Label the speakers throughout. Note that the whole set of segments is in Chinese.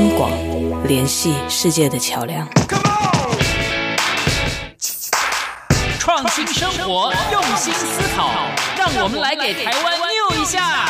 Speaker 1: 央广联系世界的桥梁。
Speaker 2: 创新生活，用心思考，让我们来给台湾 new 一下。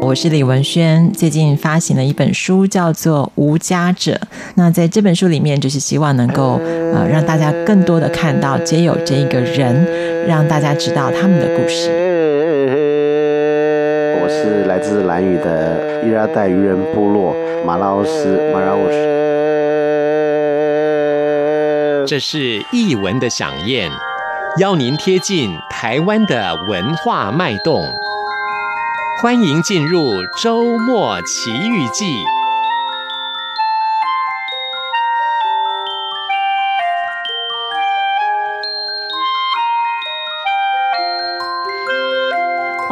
Speaker 3: 我是李文轩，最近发行了一本书，叫做《无家者》。那在这本书里面，就是希望能够呃让大家更多的看到街友这一个人，让大家知道他们的故事。
Speaker 4: 我是来自兰屿的伊拉代渔人部落马拉奥斯马拉奥斯。
Speaker 5: 这是译文的饗宴，邀您贴近台湾的文化脉动。欢迎进入周末奇遇记。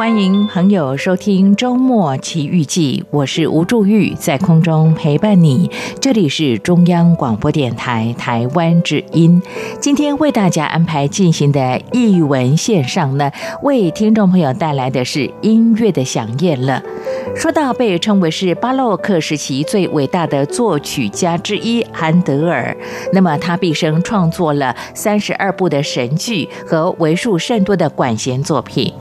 Speaker 1: 欢迎朋友收听周末奇遇记，我是吴祝玉，在空中陪伴你。这里是中央广播电台台湾之音。今天为大家安排进行的译文线上呢，为听众朋友带来的是音乐的响宴了。说到被称为是巴洛克时期最伟大的作曲家之一韩德尔，那么他毕生创作了三十二部的神剧和为数甚多的管弦作品。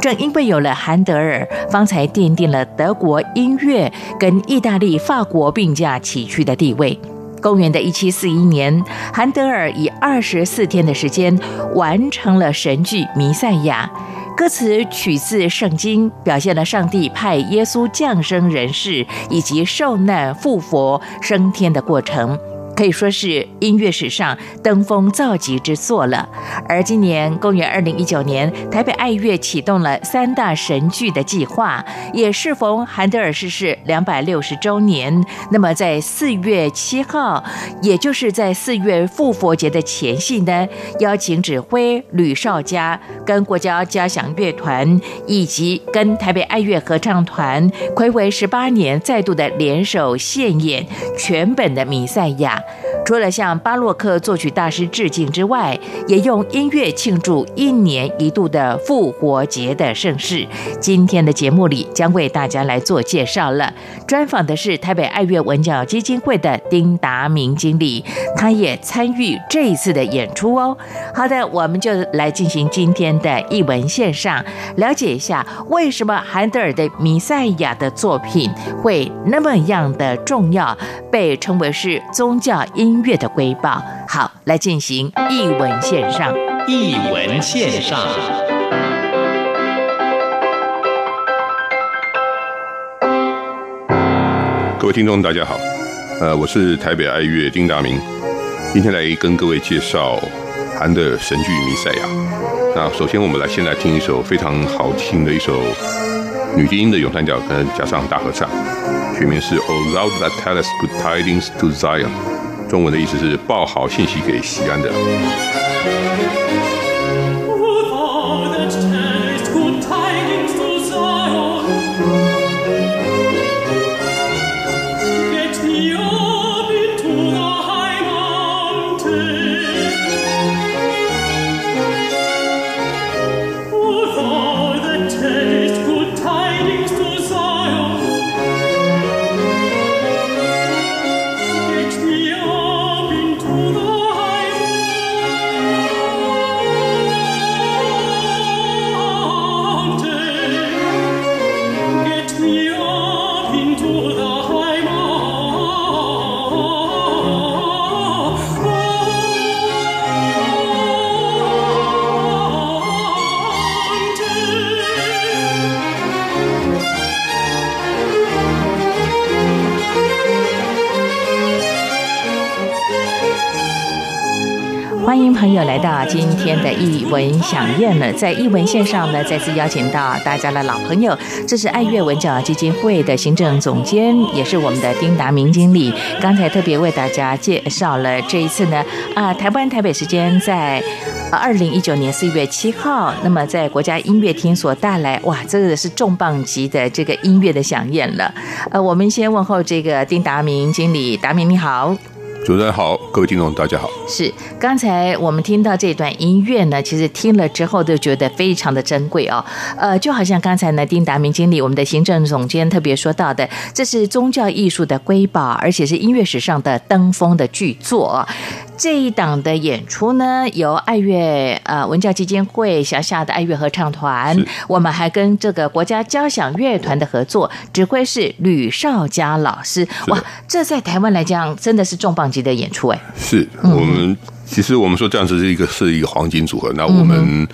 Speaker 1: 正因为有了韩德尔，方才奠定了德国音乐跟意大利、法国并驾齐驱的地位。公元的一七四一年，韩德尔以二十四天的时间完成了神剧《弥赛亚》，歌词取自圣经，表现了上帝派耶稣降生人世以及受难、复活、升天的过程。可以说是音乐史上登峰造极之作了。而今年公元二零一九年，台北爱乐启动了三大神剧的计划，也适逢韩德尔逝世两百六十周年。那么在四月七号，也就是在四月复活节的前夕呢，邀请指挥吕绍嘉跟国家交响乐团以及跟台北爱乐合唱团，睽违十八年再度的联手献演全本的《弥赛亚》。除了向巴洛克作曲大师致敬之外，也用音乐庆祝一年一度的复活节的盛事。今天的节目里将为大家来做介绍了。专访的是台北爱乐文教基金会的丁达明经理，他也参与这一次的演出哦。好的，我们就来进行今天的译文线上，了解一下为什么韩德尔的《弥赛亚》的作品会那么样的重要，被称为是宗教音乐的瑰宝，好，来进行译文线上。
Speaker 5: 译文线上，
Speaker 6: 各位听众，大家好，呃，我是台北爱乐丁达明，今天来跟各位介绍韩的神剧《弥赛亚》。那首先，我们来先来听一首非常好听的一首女低音的咏叹调，跟加上大合唱，曲名是《O Thou That Tellest Good Tidings to Zion》。中文的意思是报好信息给西安的。
Speaker 1: 朋友来到今天的艺文饗宴了。在艺文线上呢，再次邀请到大家的老朋友，这是爱乐文教基金会的行政总监，也是我们的丁达明经理。刚才特别为大家介绍了这一次呢，啊，台湾台北时间在二零一九年四月七号，那么在国家音乐厅所带来，哇，这个是重磅级的这个音乐的响宴了。呃，我们先问候这个丁达明经理，达明你好。
Speaker 6: 主持人好，各位听众大家好。
Speaker 1: 是，刚才我们听到这段音乐呢，其实听了之后都觉得非常的珍贵哦。呃，就好像刚才呢，丁达明经理，我们的行政总监特别说到的，这是宗教艺术的瑰宝，而且是音乐史上的登峰的巨作。这一档的演出呢，由爱乐呃文教基金会辖下的爱乐合唱团，我们还跟这个国家交响乐团的合作，指挥是吕少佳老师。哇，这在台湾来讲真的是重磅级的演出哎。
Speaker 6: 是我们、嗯、其实我们说这样子是一个是一个黄金组合。那我们、嗯、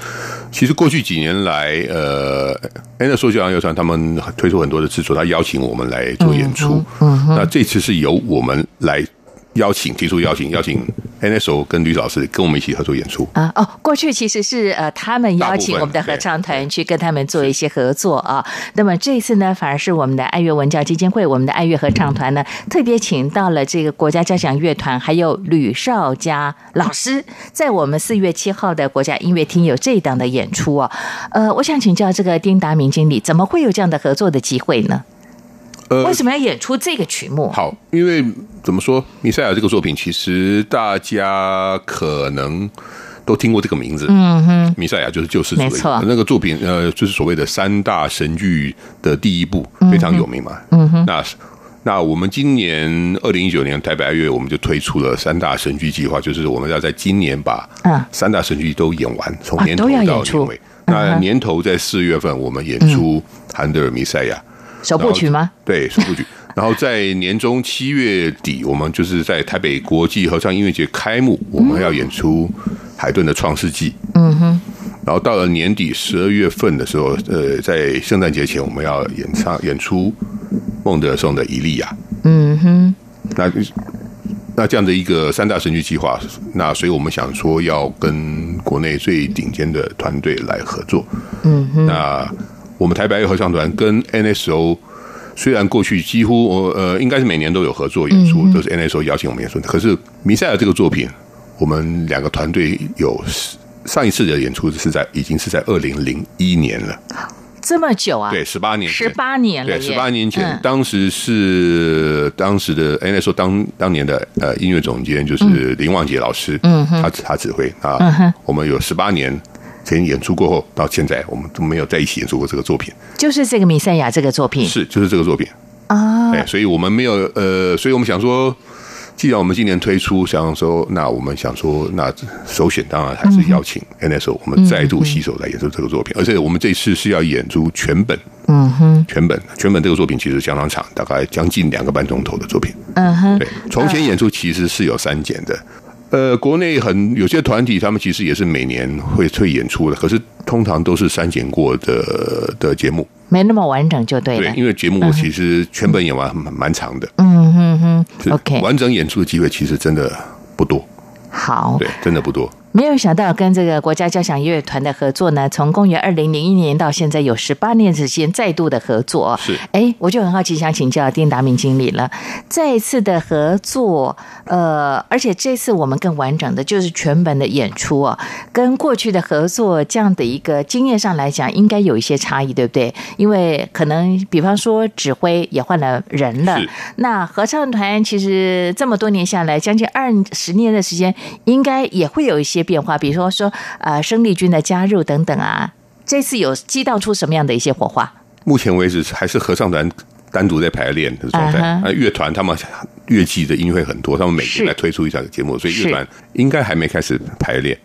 Speaker 6: 其实过去几年来，呃，NSO 交响乐团他们推出很多的制作，他邀请我们来做演出。嗯，嗯那这次是由我们来。邀请提出邀请，邀请 NSO 跟吕老师跟我们一起合作演出
Speaker 1: 啊哦，过去其实是呃他们邀请我们的合唱团去跟他们做一些合作啊。那么这一次呢，反而是我们的爱乐文教基金会，我们的爱乐合唱团呢，特别请到了这个国家交响乐团，还有吕绍佳老师，在我们四月七号的国家音乐厅有这一档的演出哦。呃，我想请教这个丁达明经理，怎么会有这样的合作的机会呢？为什么要演出这个曲目？
Speaker 6: 好，因为怎么说，米赛亚这个作品，其实大家可能都听过这个名字。嗯哼，弥赛亚就是救世主，没错。那个作品，呃，就是所谓的三大神剧的第一部，非常有名嘛。嗯哼，那那我们今年二零一九年台北爱乐，我们就推出了三大神剧计划，就是我们要在今年把三大神剧都演完，从年头到年尾。那年头在四月份，我们演出韩德尔弥赛亚。
Speaker 1: 首部曲吗？
Speaker 6: 对，首部曲。然后在年中七月底，我们就是在台北国际合唱音乐节开幕，我们要演出海顿的《创世纪》。嗯哼。然后到了年底十二月份的时候，呃，在圣诞节前，我们要演唱演出孟德尔颂的《以利亚》。嗯哼。那那这样的一个三大神剧计划，那所以我们想说要跟国内最顶尖的团队来合作。嗯哼。那。我们台北爱乐合唱团跟 NSO 虽然过去几乎我呃应该是每年都有合作演出，嗯、都是 NSO 邀请我们演出。可是弥赛尔这个作品，我们两个团队有上一次的演出是在已经是在二零零一年了，
Speaker 1: 这么久啊？
Speaker 6: 对，十八年，
Speaker 1: 十八年了。
Speaker 6: 对，十八年前，嗯、当时是当时的 NSO 当当年的呃音乐总监就是林旺杰老师，嗯哼，他他指挥啊，嗯、哼我们有十八年。前演出过后到现在，我们都没有在一起演出过这个作品。
Speaker 1: 就是这个弥赛亚这个作品，
Speaker 6: 是就是这个作品
Speaker 1: 啊。
Speaker 6: 哎，所以我们没有呃，所以我们想说，既然我们今年推出，想说那我们想说，那首选当然还是邀请 NSO，我们再度携手来演出这个作品。而且我们这次是要演出全本，嗯哼，全本全本这个作品其实相当长，大概将近两个半钟头的作品。嗯哼，对，从前演出其实是有删减的。呃，国内很有些团体，他们其实也是每年会退演出的，可是通常都是删减过的的节目，
Speaker 1: 没那么完整就对了。
Speaker 6: 对，因为节目其实全本演完蛮蛮长的。
Speaker 1: 嗯哼哼，OK，
Speaker 6: 完整演出的机会其实真的不多。
Speaker 1: 好，
Speaker 6: 对，真的不多。
Speaker 1: 没有想到跟这个国家交响乐团的合作呢，从公元二零零一年到现在有十八年时间再度的合作。
Speaker 6: 是，
Speaker 1: 哎，我就很好奇，想请教丁达明经理了。再一次的合作，呃，而且这次我们更完整的就是全本的演出哦，跟过去的合作这样的一个经验上来讲，应该有一些差异，对不对？因为可能比方说指挥也换了人了，那合唱团其实这么多年下来，将近二十年的时间，应该也会有一些。变化，比如说说，呃，生力军的加入等等啊，这次有激荡出什么样的一些火花？
Speaker 6: 目前为止还是合唱团单独在排练的状态，啊，乐团他们乐器的音乐会很多，他们每天来推出一场节目，所以乐团应该还没开始排练。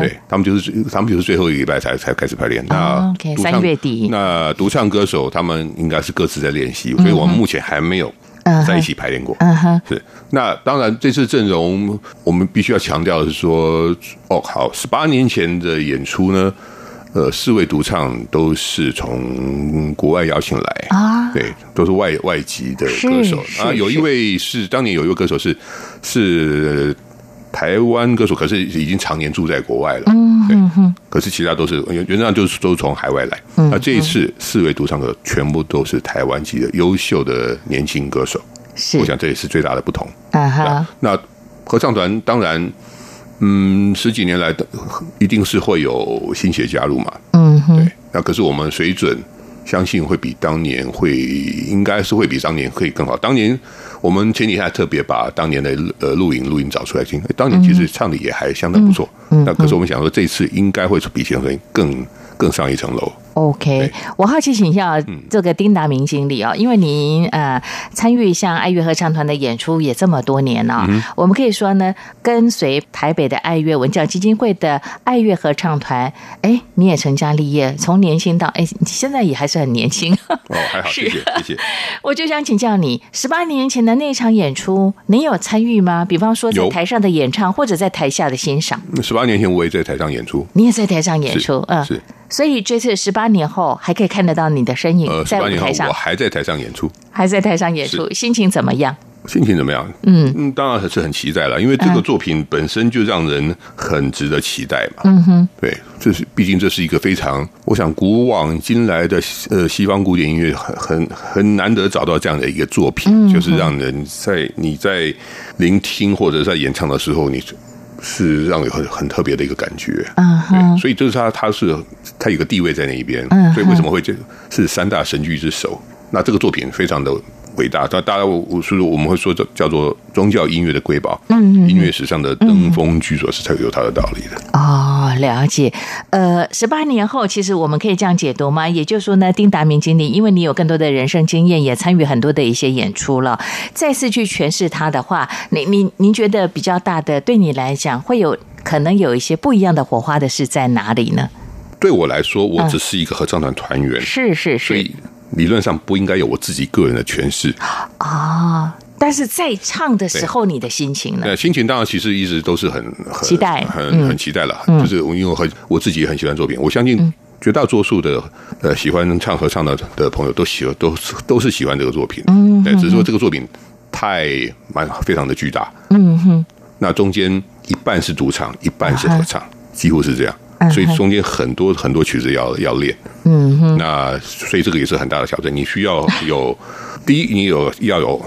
Speaker 6: 对他们就是他们就是最后一个礼拜才才开始排练。那
Speaker 1: 三月底。
Speaker 6: 那独唱歌手他们应该是各自在练习，所以我们目前还没有。在一起排练过，嗯哼，是。那当然，这次阵容我们必须要强调的是说，哦，好，十八年前的演出呢，呃，四位独唱都是从国外邀请来啊，对，都是外外籍的歌手。啊。有一位是当年有一位歌手是是台湾歌手，可是已经常年住在国外了。
Speaker 1: 嗯
Speaker 6: 对
Speaker 1: 嗯嗯
Speaker 6: 可是其他都是原原则上就是都是从海外来。
Speaker 1: 嗯
Speaker 6: 那这一次四位独唱歌全部都是台湾籍的优秀的年轻歌手，
Speaker 1: 是
Speaker 6: 我想这也是最大的不同。
Speaker 1: 啊哈，
Speaker 6: 那合唱团当然，嗯，十几年来的一定是会有新血加入嘛。
Speaker 1: 嗯哼，
Speaker 6: 对，那可是我们水准，相信会比当年会，应该是会比当年可以更好。当年我们前几天还特别把当年的呃录影录音找出来听，当年其实唱的也还相当不
Speaker 1: 错。
Speaker 6: 那可是我们想说，这次应该会比前回更更上一层楼。
Speaker 1: OK，我好奇请教这个丁达明经理哦，因为您呃参与像爱乐合唱团的演出也这么多年了，
Speaker 6: 嗯
Speaker 1: 我们可以说呢，跟随台北的爱乐文教基金会的爱乐合唱团，哎，你也成家立业，从年轻到哎，你现在也还是很年轻。
Speaker 6: 哦，还好，谢谢谢谢。
Speaker 1: 我就想请教你，十八年前的那场演出，您有参与吗？比方说在台上的演唱，或者在台下的欣赏。
Speaker 6: 十八年前我也在台上演出，
Speaker 1: 你也在台上演出，嗯，
Speaker 6: 是。
Speaker 1: 所以这次十八年后还可以看得到你的身影在舞台上。
Speaker 6: 呃、我还在台上演出，
Speaker 1: 还在台上演出，心情怎么样？
Speaker 6: 心情怎么样？
Speaker 1: 嗯
Speaker 6: 嗯，当然还是很期待了，因为这个作品本身就让人很值得期待嘛。
Speaker 1: 嗯哼，
Speaker 6: 对，这是毕竟这是一个非常，我想古往今来的呃西方古典音乐很很很难得找到这样的一个作品，嗯、就是让人在你在聆听或者在演唱的时候，你。是让你很很特别的一个感觉，
Speaker 1: 嗯哼，
Speaker 6: 所以就是他，他是他有个地位在那一边，
Speaker 1: 嗯，
Speaker 6: 所以为什么会这是三大神剧之首？那这个作品非常的伟大，但大家我是我们会说这叫做宗教音乐的瑰宝，
Speaker 1: 嗯，
Speaker 6: 音乐史上的登峰巨作是才有它的道理的。
Speaker 1: 哦，了解。呃，十八年后，其实我们可以这样解读吗？也就是说呢，丁达明经理，因为你有更多的人生经验，也参与很多的一些演出了，再次去诠释他的话，您您您觉得比较大的，对你来讲会有可能有一些不一样的火花的是在哪里呢？
Speaker 6: 对我来说，我只是一个合唱团团员，
Speaker 1: 是是是，
Speaker 6: 所以理论上不应该有我自己个人的诠释
Speaker 1: 啊。但是在唱的时候，你的心情呢？
Speaker 6: 心情当然其实一直都是很很
Speaker 1: 期待，
Speaker 6: 很、
Speaker 1: 嗯、
Speaker 6: 很期待了。就是因为我很我自己也很喜欢作品，我相信绝大多数的呃喜欢唱合唱的的朋友都喜欢都都是喜欢这个作品。
Speaker 1: 嗯，
Speaker 6: 对，只是说这个作品太蛮非常的巨大。
Speaker 1: 嗯哼，
Speaker 6: 那中间一半是独唱，一半是合唱，
Speaker 1: 嗯、
Speaker 6: 几乎是这样，所以中间很多很多曲子要要练。
Speaker 1: 嗯哼，
Speaker 6: 那所以这个也是很大的挑战。你需要有第一，你有要有。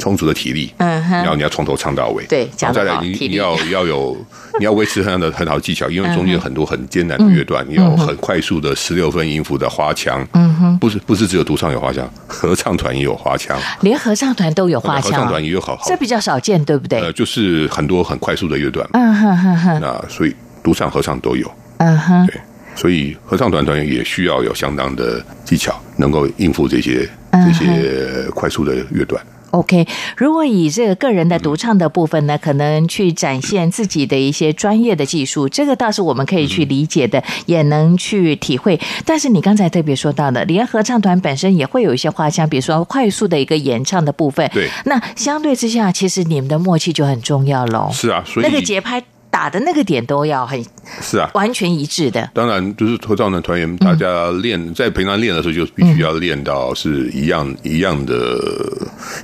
Speaker 6: 充足的体力，
Speaker 1: 嗯哼，
Speaker 6: 然后你要从头唱到尾，
Speaker 1: 对，
Speaker 6: 然后再来你你要要有你要维持很的很好的技巧，因为中间有很多很艰难的乐段，你要很快速的十六分音符的花腔，
Speaker 1: 嗯哼，
Speaker 6: 不是不是只有独唱有花腔，合唱团也有花腔，
Speaker 1: 连合唱团都有花腔，
Speaker 6: 合唱团也有好，
Speaker 1: 这比较少见，对不对？
Speaker 6: 呃，就是很多很快速的乐段，
Speaker 1: 嗯哼哼哼，
Speaker 6: 那所以独唱合唱都有，
Speaker 1: 嗯哼，
Speaker 6: 对，所以合唱团团员也需要有相当的技巧，能够应付这些这些快速的乐段。
Speaker 1: OK，如果以这个个人的独唱的部分呢，可能去展现自己的一些专业的技术，这个倒是我们可以去理解的，也能去体会。但是你刚才特别说到的，连合唱团本身也会有一些花腔，比如说快速的一个演唱的部分。
Speaker 6: 对，
Speaker 1: 那相对之下，其实你们的默契就很重要喽。
Speaker 6: 是啊，所以
Speaker 1: 那个节拍。打的那个点都要很
Speaker 6: 是啊，
Speaker 1: 完全一致的。
Speaker 6: 当然，就是合唱团团员，大家练在平常练的时候，就必须要练到是一样一样的，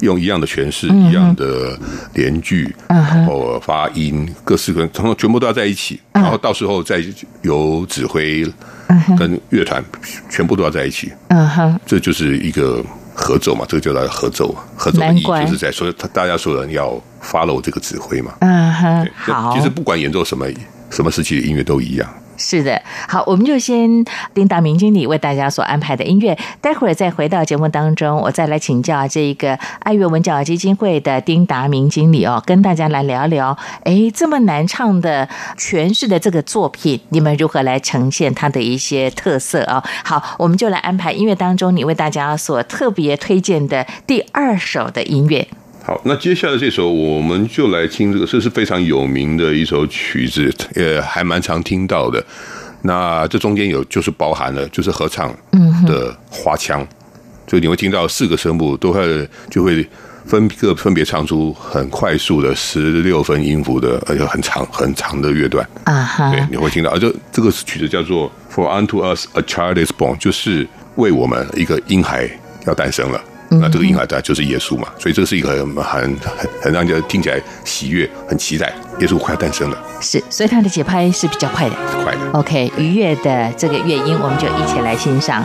Speaker 6: 用一样的诠释，一样的连句，然后发音，各式各样，从全部都要在一起，然后到时候再由指挥跟乐团全部都要在一起。
Speaker 1: 嗯哼，
Speaker 6: 这就是一个合奏嘛，这个叫来合奏，合奏的意义就是在说，大家说的要 follow 这个指挥嘛。
Speaker 1: 嗯哼，好。
Speaker 6: 其实不管演奏什么什么时期的音乐都一样。
Speaker 1: 是的，好，我们就先丁达明经理为大家所安排的音乐，待会儿再回到节目当中，我再来请教这一个爱乐文教基金会的丁达明经理哦，跟大家来聊聊，哎，这么难唱的诠释的这个作品，你们如何来呈现它的一些特色啊？好，我们就来安排音乐当中你为大家所特别推荐的第二首的音乐。
Speaker 6: 好，那接下来这首我们就来听这个，这是非常有名的一首曲子，也，还蛮常听到的。那这中间有就是包含了就是合唱的花腔，嗯、所以你会听到四个声部都会就会分个分别唱出很快速的十六分音符的，而且很长很长的乐段
Speaker 1: 啊哈。
Speaker 6: 对，你会听到，而这这个曲子叫做《For Unto Us a Child Is Born》，就是为我们一个婴孩要诞生了。那这个婴孩他就是耶稣嘛，所以这是一个很很很让人家听起来喜悦、很期待，耶稣快要诞生了。
Speaker 1: 是，所以他的节拍是比较快的，
Speaker 6: 快的。
Speaker 1: OK，愉悦的这个乐音，我们就一起来欣赏。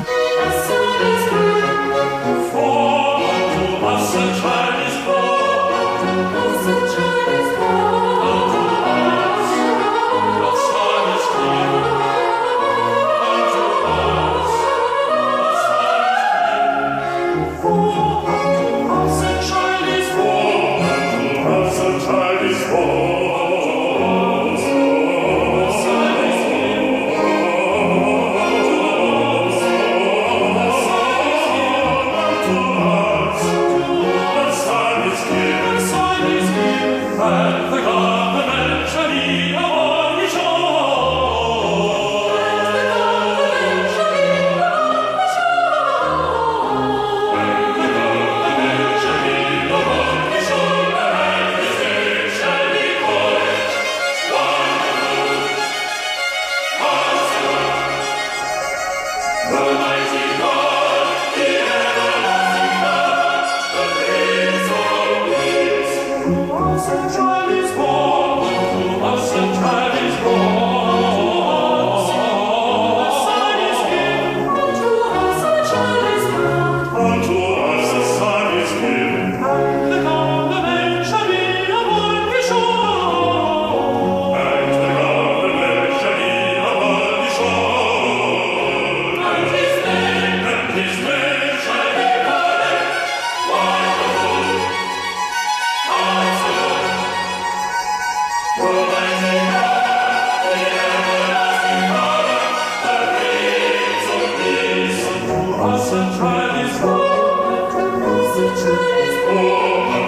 Speaker 1: for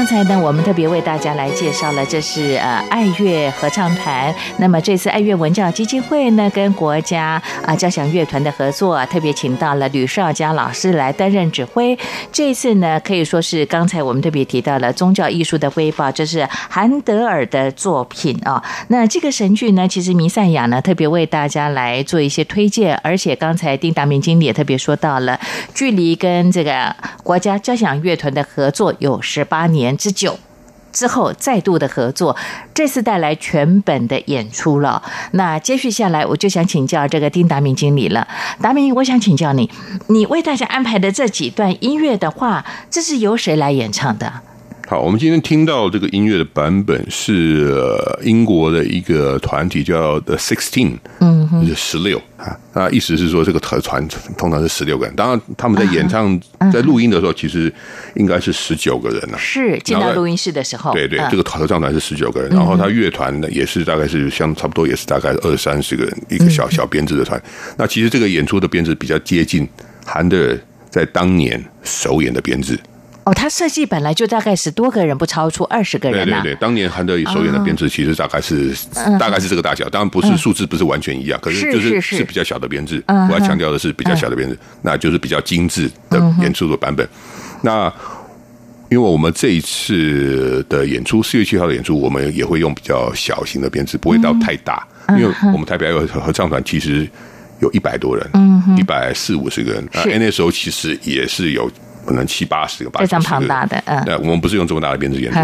Speaker 1: 刚才呢，我们特别为大家来介绍了，这是呃爱乐合唱团。那么这次爱乐文教基金会呢，跟国家啊交响乐团的合作，特别请到了吕绍嘉老师来担任指挥。这次呢，可以说是刚才我们特别提到了宗教艺术的瑰宝，这是韩德尔的作品啊。那这个神剧呢，其实弥赛亚呢特别为大家来做一些推荐，而且刚才丁达明经理也特别说到了，距离跟这个国家交响乐团的合作有十八年之久之后再度的合作，这次带来全本的演出了。那接续下来，我就想请教这个丁达明经理了。达明，我想请教你，你为大家安排的这几段音乐的话，这是由谁来演唱的？
Speaker 6: 好，我们今天听到这个音乐的版本是英国的一个团体叫 The Sixteen，嗯，就是十六啊。那意思是说，这个团团通常是十六个人。当然，他们在演唱、在录音的时候，其实应该是十九个人了。
Speaker 1: 是进到录音室的时候，
Speaker 6: 对对，这个合唱团是十九个人。然后他乐团呢，也是大概是相差不多也是大概二三十个人，一个小小编制的团。那其实这个演出的编制比较接近韩德尔在当年首演的编制。
Speaker 1: 哦，他设计本来就大概十多个人，不超出二十个人。
Speaker 6: 对对对，当年韩德尔首演的编制其实大概是大概是这个大小，当然不是数字不是完全一样，可是就是是比较小的编制。我要强调的是比较小的编制，那就是比较精致的演出的版本。那因为我们这一次的演出，四月七号的演出，我们也会用比较小型的编制，不会到太大。嗯、因为我们台北爱乐合唱团其实有一百多人，一百四五十个人。那那时候其实也是有可能七八十个，吧
Speaker 1: 非常庞大的。嗯，
Speaker 6: 那我们不是用这么大的编制演出。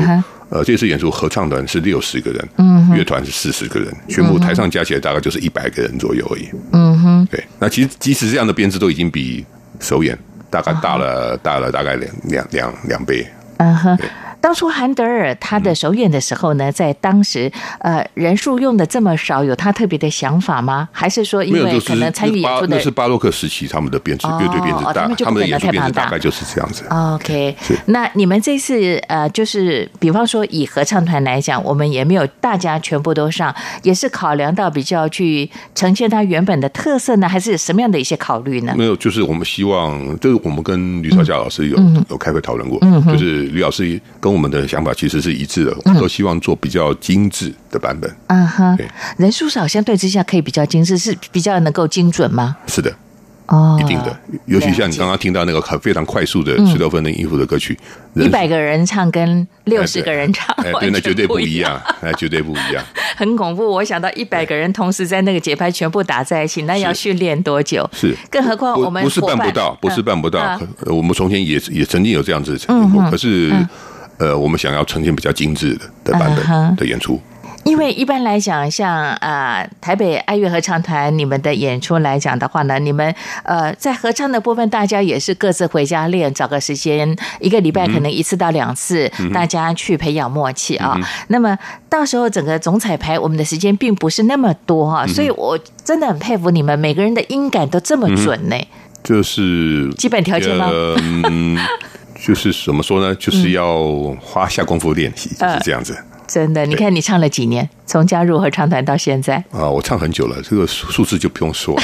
Speaker 6: 呃，这次演出合唱团是六十个人，乐团是四十个人，全部台上加起来大概就是一百个人左右而已。嗯哼，对。那其实即使这样的编制都已经比首演大概大了大了大概两两两两倍。嗯哼。
Speaker 1: 当初韩德尔他的首演的时候呢，在当时呃人数用的这么少，有他特别的想法吗？还是说因为可能参与演出的
Speaker 6: 那是巴洛克时期他们的编制乐队编制大，他们他们的演出编制大概就是这样子。
Speaker 1: OK，那你们这次呃就是比方说以合唱团来讲，我们也没有大家全部都上，也是考量到比较去呈现它原本的特色呢，还是什么样的一些考虑呢？
Speaker 6: 没有，就是我们希望，就是我们跟吕少佳老师有有开会讨论过，就是吕老师跟。我们的想法其实是一致的，我们都希望做比较精致的版本。
Speaker 1: 嗯哼，人数少，相对之下可以比较精致，是比较能够精准吗？
Speaker 6: 是的，哦，一定的。尤其像你刚刚听到那个很非常快速的十六分的音符的歌曲，
Speaker 1: 一百个人唱跟六十个人唱，
Speaker 6: 哎对，那绝对不一样，那绝对不一样，
Speaker 1: 很恐怖。我想到一百个人同时在那个节拍全部打在一起，那要训练多久？
Speaker 6: 是，
Speaker 1: 更何况我们
Speaker 6: 不是办不到，不是办不到。我们从前也也曾经有这样子成功过，可是。呃，我们想要呈现比较精致的的版本的演出，
Speaker 1: 因为一般来讲，像呃台北爱乐合唱团你们的演出来讲的话呢，你们呃在合唱的部分，大家也是各自回家练，找个时间，一个礼拜可能一次到两次，嗯、大家去培养默契啊。嗯、那么到时候整个总彩排，我们的时间并不是那么多哈，嗯、所以我真的很佩服你们，每个人的音感都这么准呢。
Speaker 6: 就是
Speaker 1: 基本条件吗？
Speaker 6: 嗯就是怎么说呢？就是要花下功夫练习，就是这样子。
Speaker 1: 真的，你看你唱了几年？从加入合唱团到现在
Speaker 6: 啊，我唱很久了，这个数字就不用说了。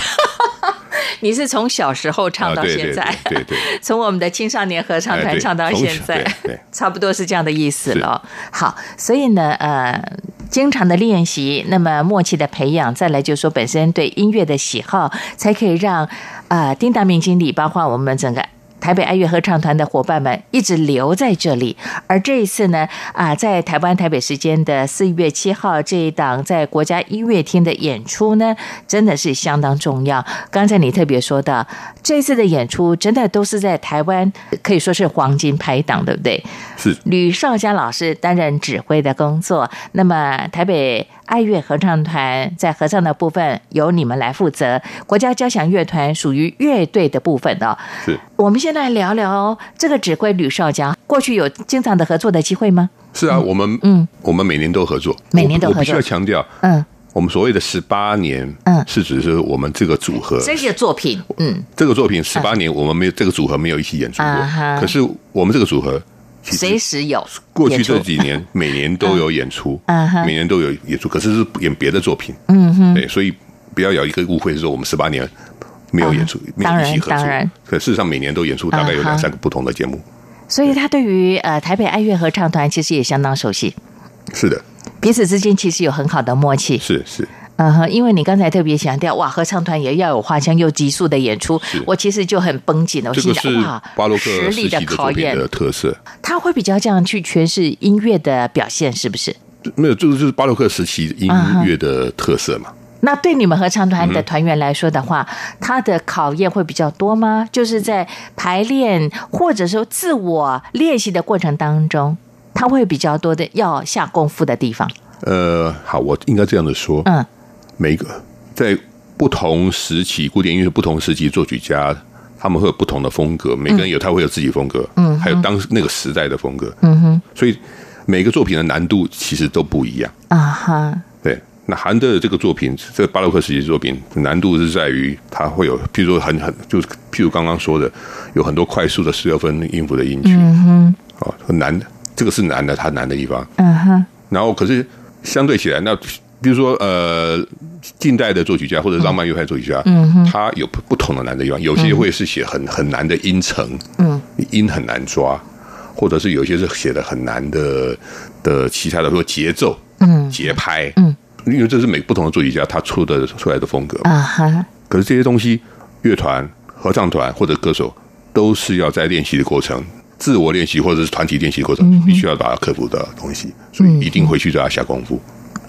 Speaker 1: 你是从小时候唱到现在，
Speaker 6: 对对，
Speaker 1: 从我们的青少年合唱团唱到现在，对，差不多是这样的意思了。好，所以呢，呃，经常的练习，那么默契的培养，再来就是说本身对音乐的喜好，才可以让呃丁达明经理，包括我们整个。台北爱乐合唱团的伙伴们一直留在这里，而这一次呢，啊，在台湾台北时间的四月七号这一档在国家音乐厅的演出呢，真的是相当重要。刚才你特别说到，这次的演出真的都是在台湾，可以说是黄金拍档，对不对？
Speaker 6: 是
Speaker 1: 吕绍嘉老师担任指挥的工作，那么台北。爱乐合唱团在合唱的部分由你们来负责，国家交响乐团属于乐队的部分哦。
Speaker 6: 是，
Speaker 1: 我们现在聊聊这个指挥吕绍嘉，过去有经常的合作的机会吗？
Speaker 6: 是啊，我们嗯，我们每年都合作，
Speaker 1: 每年都合作。我必须
Speaker 6: 要强调，嗯，我们所谓的十八年，嗯，是指是我们这个组合。
Speaker 1: 这些作品，嗯，
Speaker 6: 这个作品十八年我们没有这个组合没有一起演出过，可是我们这个组合。
Speaker 1: 随时有，
Speaker 6: 过去这几年 每年都有演出，每年都有演出，可是是演别的作品，嗯哼，对，所以不要有一个误会，是说我们十八年没有演出，没有一起合作，可事实上每年都演出，大概有两三个不同的节目。
Speaker 1: 所以他对于呃台北爱乐合唱团其实也相当熟悉，
Speaker 6: 是的，
Speaker 1: 彼此之间其实有很好的默契，
Speaker 6: 是是。
Speaker 1: 嗯哼，因为你刚才特别强调，哇，合唱团也要有花腔又急速的演出，我其实就很绷紧了。我心想，哇，
Speaker 6: 巴洛克实力的考验的特色，
Speaker 1: 他会比较这样去诠释音乐的表现，是不是？
Speaker 6: 没有，这个就是巴洛克时期音乐的特色嘛。
Speaker 1: 那对你们合唱团的团员来说的话，他的考验会比较多吗？就是在排练或者说自我练习的过程当中，他会比较多的要下功夫的地方。
Speaker 6: 呃，好，我应该这样的说，嗯。每个在不同时期，古典音乐不同时期作曲家，他们会有不同的风格。每个人有他会有自己风格，嗯，还有当时那个时代的风格，嗯哼。所以每个作品的难度其实都不一样啊哈。对，那韩德尔这个作品，这个巴洛克时期作品难度是在于它会有，譬如说很很，就是譬如刚刚说的，有很多快速的十六分音符的音区，嗯哼，哦，很难的，这个是难的，它难的地方，嗯哼。然后可是相对起来，那。比如说，呃，近代的作曲家或者浪漫乐派作曲家，嗯哼，他有不同的难的地方，有些会是写很很难的音程，嗯，音很难抓，或者是有些是写的很难的的其他的说节奏，嗯，节拍，嗯，因为这是每个不同的作曲家他出的出来的风格，啊哈。可是这些东西，乐团、合唱团或者歌手都是要在练习的过程自我练习或者是团体练习的过程，
Speaker 1: 嗯
Speaker 6: 必须要把它克服的东西，所以一定回去都要下功夫。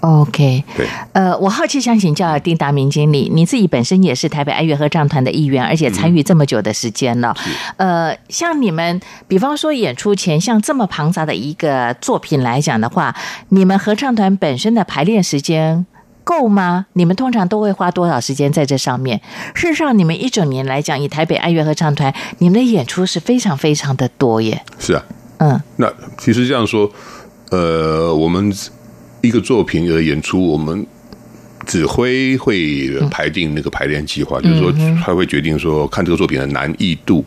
Speaker 1: OK，
Speaker 6: 对，
Speaker 1: 呃，我好奇想请教丁达明经理，你自己本身也是台北爱乐合唱团的一员，而且参与这么久的时间了。呃，像你们，比方说演出前，像这么庞杂的一个作品来讲的话，你们合唱团本身的排练时间够吗？你们通常都会花多少时间在这上面？事实上，你们一整年来讲，以台北爱乐合唱团，你们的演出是非常非常的多耶。
Speaker 6: 是啊，
Speaker 1: 嗯，
Speaker 6: 那其实这样说，呃，我们一个作品的演出，我们指挥会排定那个排练计划，就是说他会决定说看这个作品的难易度，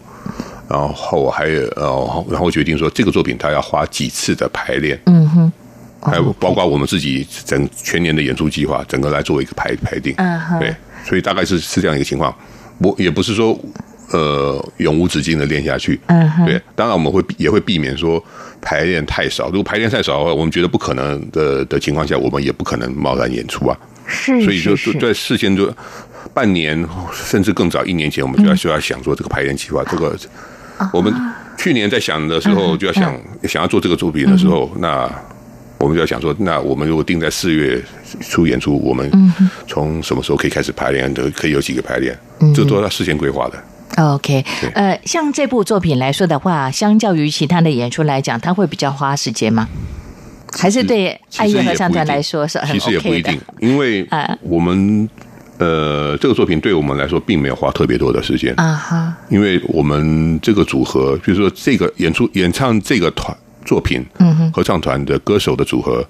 Speaker 6: 然后还有呃，然后决定说这个作品他要花几次的排练，
Speaker 1: 嗯哼，
Speaker 6: 还有包括我们自己整全年的演出计划，整个来做一个排排定，对，所以大概是是这样一个情况，我也不是说。呃，永无止境的练下去，对，当然我们会也会避免说排练太少。如果排练太少的话，我们觉得不可能的的情况下，我们也不可能贸然演出啊。
Speaker 1: 是，
Speaker 6: 所以就在事先就半年甚至更早一年前，我们就要就要想说这个排练计划。这个我们去年在想的时候，就要想想要做这个作品的时候，那我们就要想说，那我们如果定在四月初演出，我们从什么时候可以开始排练？的可以有几个排练？这都要事先规划的。
Speaker 1: OK，呃，像这部作品来说的话，相较于其他的演出来讲，它会比较花时间吗？还是对爱乐合唱团来说是很 OK 的？
Speaker 6: 其实也不一定，因为我们呃这个作品对我们来说并没有花特别多的时间。
Speaker 1: 啊哈，
Speaker 6: 因为我们这个组合，比如说这个演出演唱这个团作品，嗯哼，合唱团的歌手的组合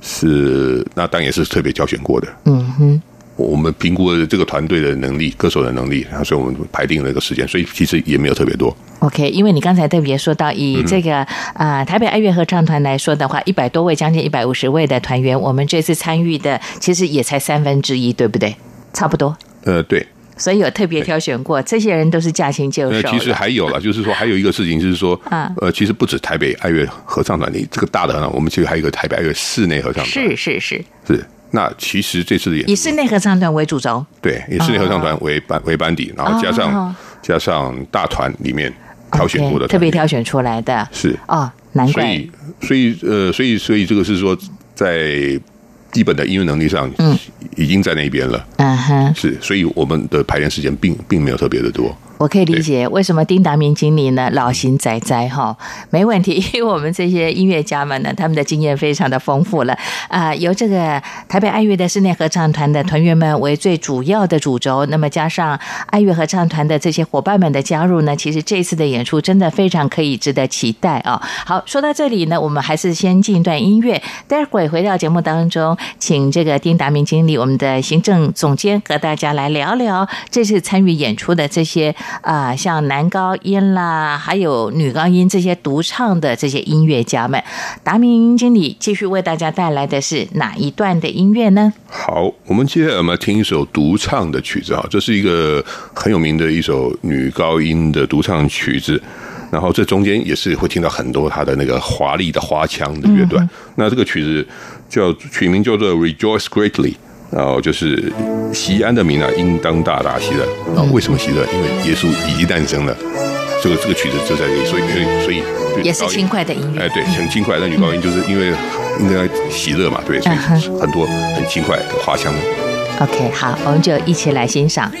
Speaker 6: 是那当然也是特别挑选过的，
Speaker 1: 嗯哼。
Speaker 6: 我们评估了这个团队的能力、歌手的能力，然后所以我们排定了一个时间，所以其实也没有特别多。
Speaker 1: OK，因为你刚才特别说到，以这个啊、台北爱乐合唱团来说的话，一百多位，将近一百五十位的团员，我们这次参与的其实也才三分之一，对不对？差不多。
Speaker 6: 呃，对。
Speaker 1: 所以有特别挑选过，这些人都是驾轻就熟。
Speaker 6: 其实还有了，就是说还有一个事情，就是说，
Speaker 1: 啊，
Speaker 6: 呃，其实不止台北爱乐合唱团，你这个大的呢，我们其实还有一个台北爱乐室内合唱团。
Speaker 1: 是是是
Speaker 6: 是。那其实这次也
Speaker 1: 以室内合唱团为主轴，
Speaker 6: 对，以室内合唱团为班、哦、为班底，然后加上、哦、加上大团里面挑选过的，
Speaker 1: 特别挑选出来的，
Speaker 6: 是。
Speaker 1: 哦，难怪。
Speaker 6: 所以，所以呃，所以所以这个是说，在基本的音乐能力上，嗯，已经在那边了，
Speaker 1: 嗯哼，
Speaker 6: 是，所以我们的排练时间并并没有特别的多。
Speaker 1: 我可以理解为什么丁达明经理呢老神在在哈，没问题，因为我们这些音乐家们呢，他们的经验非常的丰富了啊、呃。由这个台北爱乐的室内合唱团的团员们为最主要的主轴，那么加上爱乐合唱团的这些伙伴们的加入呢，其实这次的演出真的非常可以值得期待啊。好，说到这里呢，我们还是先进一段音乐，待会儿回到节目当中，请这个丁达明经理，我们的行政总监和大家来聊聊这次参与演出的这些。啊、呃，像男高音啦，还有女高音这些独唱的这些音乐家们，达明经理继续为大家带来的是哪一段的音乐呢？
Speaker 6: 好，我们接下来我们听一首独唱的曲子啊，这是一个很有名的一首女高音的独唱曲子，然后这中间也是会听到很多她的那个华丽的花腔的乐段。嗯、那这个曲子叫曲名叫做《Rejoice Greatly》。然后就是西安的名啊，应当大大喜乐。然后为什么喜乐？因为耶稣已经诞生了。这个这个曲子就在这里，所以所以所以
Speaker 1: 也是轻快的音乐。
Speaker 6: 哎，对，很轻快。那女高音就是因为应该喜乐嘛，对，所以很多很轻快的花腔。
Speaker 1: OK，好，我们就一起来欣赏。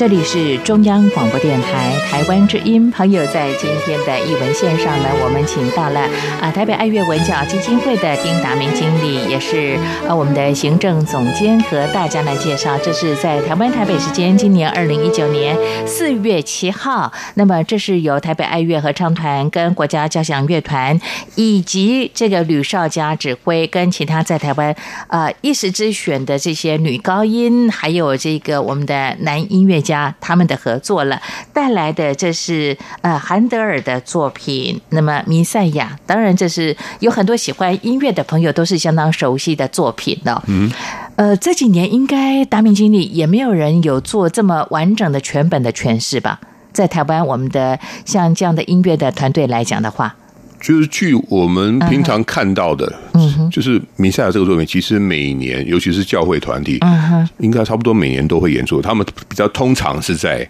Speaker 1: 这里是中央广播电台台湾之音，朋友在今天的艺文线上呢，我们请到了啊台北爱乐文教基金会的丁达明经理，也是呃我们的行政总监，和大家来介绍。这是在台湾台北时间今年二零一九年四月七号，那么这是由台北爱乐合唱团跟国家交响乐团以及这个吕绍佳指挥跟其他在台湾呃一时之选的这些女高音，还有这个我们的男音乐家。家他们的合作了，带来的这是呃韩德尔的作品。那么弥赛亚，当然这是有很多喜欢音乐的朋友都是相当熟悉的作品的。嗯，呃，这几年应该达明经理也没有人有做这么完整的全本的诠释吧？在台湾，我们的像这样的音乐的团队来讲的话。
Speaker 6: 就是据我们平常看到的，嗯，就是弥赛亚这个作品，其实每年，尤其是教会团体，嗯，应该差不多每年都会演出。他们比较通常是在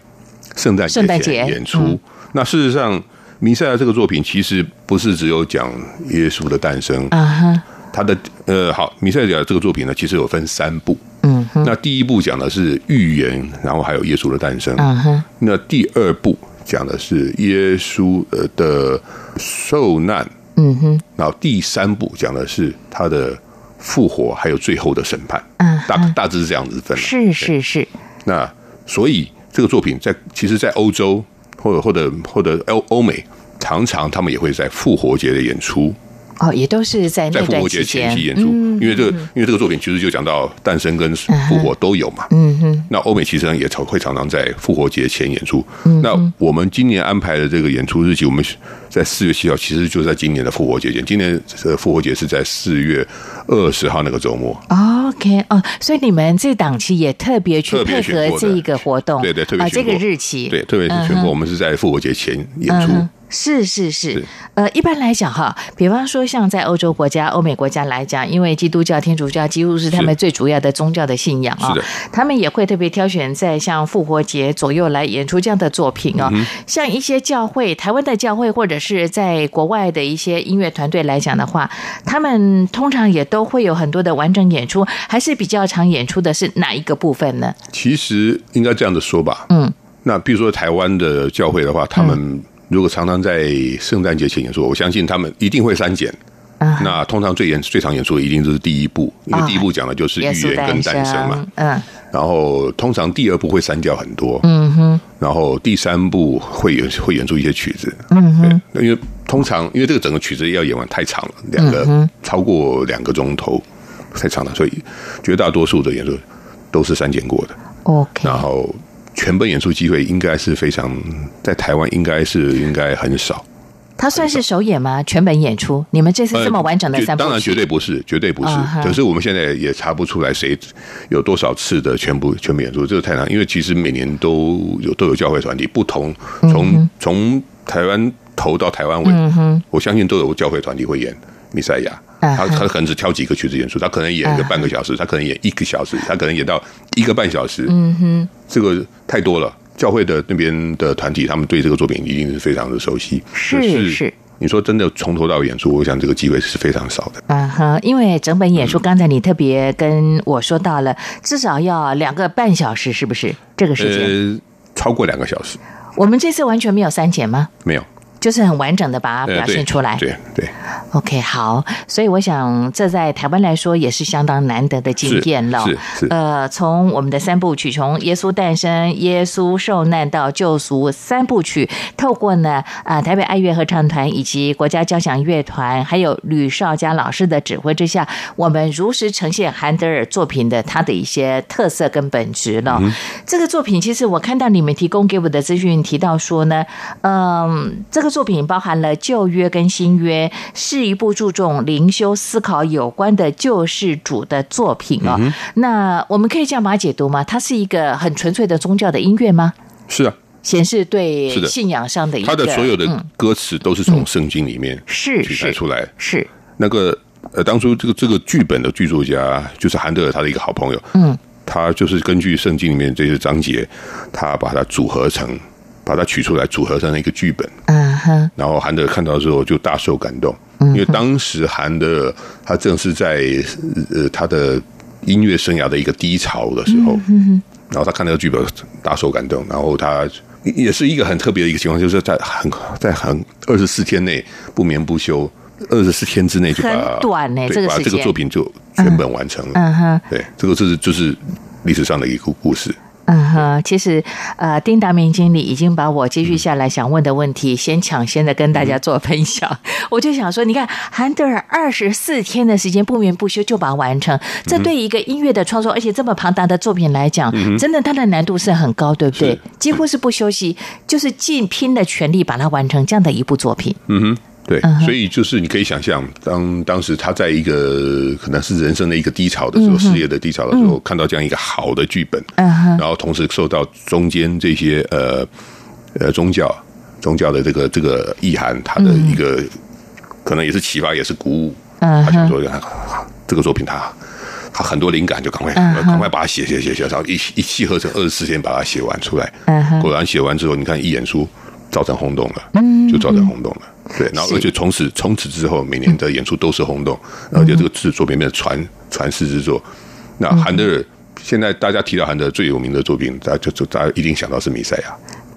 Speaker 6: 圣诞节前演出。那事实上，弥赛亚这个作品其实不是只有讲耶稣的诞生，嗯，他的呃，好，弥赛亚这个作品呢，其实有分三部，嗯，那第一部讲的是预言，然后还有耶稣的诞生，嗯，那第二部。讲的是耶稣呃的受难，嗯哼，然后第三部讲的是他的复活，还有最后的审判，嗯，大大致是这样子分，
Speaker 1: 是是是。
Speaker 6: 那所以这个作品在其实，在欧洲或者或者或者欧欧美，常常他们也会在复活节的演出。
Speaker 1: 哦，也都是在在复活节前期
Speaker 6: 演出，因为这个，因为这个作品其实就讲到诞生跟复活都有嘛。嗯哼。那欧美其实也常会常常在复活节前演出。那我们今年安排的这个演出日期，我们在四月七号，其实就在今年的复活节前。今年的复活节是在四月二十号那个周末。
Speaker 1: OK，哦，所以你们这档期也特别去配合这一个活动，
Speaker 6: 对对，特别
Speaker 1: 这个日期，
Speaker 6: 对，特别是全国，我们是在复活节前演出。
Speaker 1: 是是是，呃，一般来讲哈，比方说像在欧洲国家、欧美国家来讲，因为基督教、天主教几乎是他们最主要的宗教的信仰啊，他们也会特别挑选在像复活节左右来演出这样的作品哦。嗯、像一些教会，台湾的教会或者是在国外的一些音乐团队来讲的话，他们通常也都会有很多的完整演出，还是比较常演出的是哪一个部分呢？
Speaker 6: 其实应该这样子说吧，嗯，那比如说台湾的教会的话，他们、嗯。如果常常在圣诞节前演出，我相信他们一定会删减。Uh -huh. 那通常最演最常演出的一定就是第一部，因为第一部讲的就是预言跟诞生嘛。嗯、uh -huh.。然后通常第二部会删掉很多。嗯哼。然后第三部会演会演出一些曲子。嗯哼。因为通常因为这个整个曲子要演完太长了，两个、uh. 超过两个钟头太长了，所以绝大多数的演出都是删减过的。OK。然后。全本演出机会应该是非常，在台湾应该是应该很少。
Speaker 1: 他算是首演吗？全本演出？你们这次这么完整的三部曲？
Speaker 6: 当然绝对不是，绝对不是。可是我们现在也查不出来谁有多少次的全部全本演出，这个太难。因为其实每年都有都有教会团体不同，从从台湾头到台湾尾，我相信都有教会团体会演弥赛亚。他他可能只挑几个曲子演出，他可能演一个半个小时，他可能演一个小时，他可能演到一个半小时。嗯哼，这个太多了。教会的那边的团体，他们对这个作品一定是非常的熟悉。
Speaker 1: 是是，
Speaker 6: 你说真的从头到尾演出，我想这个机会是非常少的。
Speaker 1: 啊哈，因为整本演出，刚才你特别跟我说到了，至少要两个半小时，是不是这个时间？
Speaker 6: 呃，超过两个小时。
Speaker 1: 我们这次完全没有删减吗？
Speaker 6: 没有。
Speaker 1: 就是很完整的把它表现出来，
Speaker 6: 对对，对。
Speaker 1: OK，好，所以我想这在台湾来说也是相当难得的经验了。是是，是。呃，从我们的三部曲，从耶稣诞生、耶稣受难到救赎三部曲，透过呢啊台北爱乐合唱团以及国家交响乐团，还有吕绍佳老师的指挥之下，我们如实呈现韩德尔作品的他的一些特色跟本质了。嗯。这个作品其实我看到你们提供给我的资讯提到说呢，嗯，这个。个作品包含了旧约跟新约，是一部注重灵修思考有关的救世主的作品哦。嗯、那我们可以这样把它解读吗？它是一个很纯粹的宗教的音乐吗？
Speaker 6: 是啊，
Speaker 1: 显示对信仰上的一个。
Speaker 6: 他的所有的歌词都是从圣经里面是取材出来，
Speaker 1: 是，是
Speaker 6: 那个呃，当初这个这个剧本的剧作家就是韩德尔他的一个好朋友，嗯。他就是根据圣经里面这些章节，他把它组合成，把它取出来组合成了一个剧本。嗯哼。然后韩德看到之后就大受感动，因为当时韩德他正是在呃他的音乐生涯的一个低潮的时候。嗯哼。然后他看到剧本大受感动，然后他也是一个很特别的一个情况，就是在很在很二十四天内不眠不休，二十四天之内就把
Speaker 1: 很短呢，这个
Speaker 6: 把这个作品就全本完成了。嗯哼。对，这个就是就是。历史上的一个故事。
Speaker 1: 嗯哼，其实呃，丁达明经理已经把我接续下来想问的问题，先抢先的跟大家做分享。嗯、我就想说，你看，韩德尔二十四天的时间不眠不休就把它完成，这对一个音乐的创作，而且这么庞大的作品来讲，嗯、真的它的难度是很高，对不对？几乎是不休息，就是尽拼的全力把它完成这样的一部作品。
Speaker 6: 嗯哼。对，所以就是你可以想象，当当时他在一个可能是人生的一个低潮的时候，事业的低潮的时候，看到这样一个好的剧本，然后同时受到中间这些呃呃宗教宗教的这个这个意涵，他的一个可能也是启发，也是鼓舞。他想说，这个作品他他很多灵感，就赶快赶快把它写写写写，然后一一气呵成二十四天把它写完出来。果然写完之后，你看一演出，造成轰动了，就造成轰动了。对，然后而且从此从此之后，每年的演出都是轰动，而且这个制作片面的传传世之作。那韩德尔现在大家提到韩德尔最有名的作品，大家就就大家一定想到是《弥赛亚》。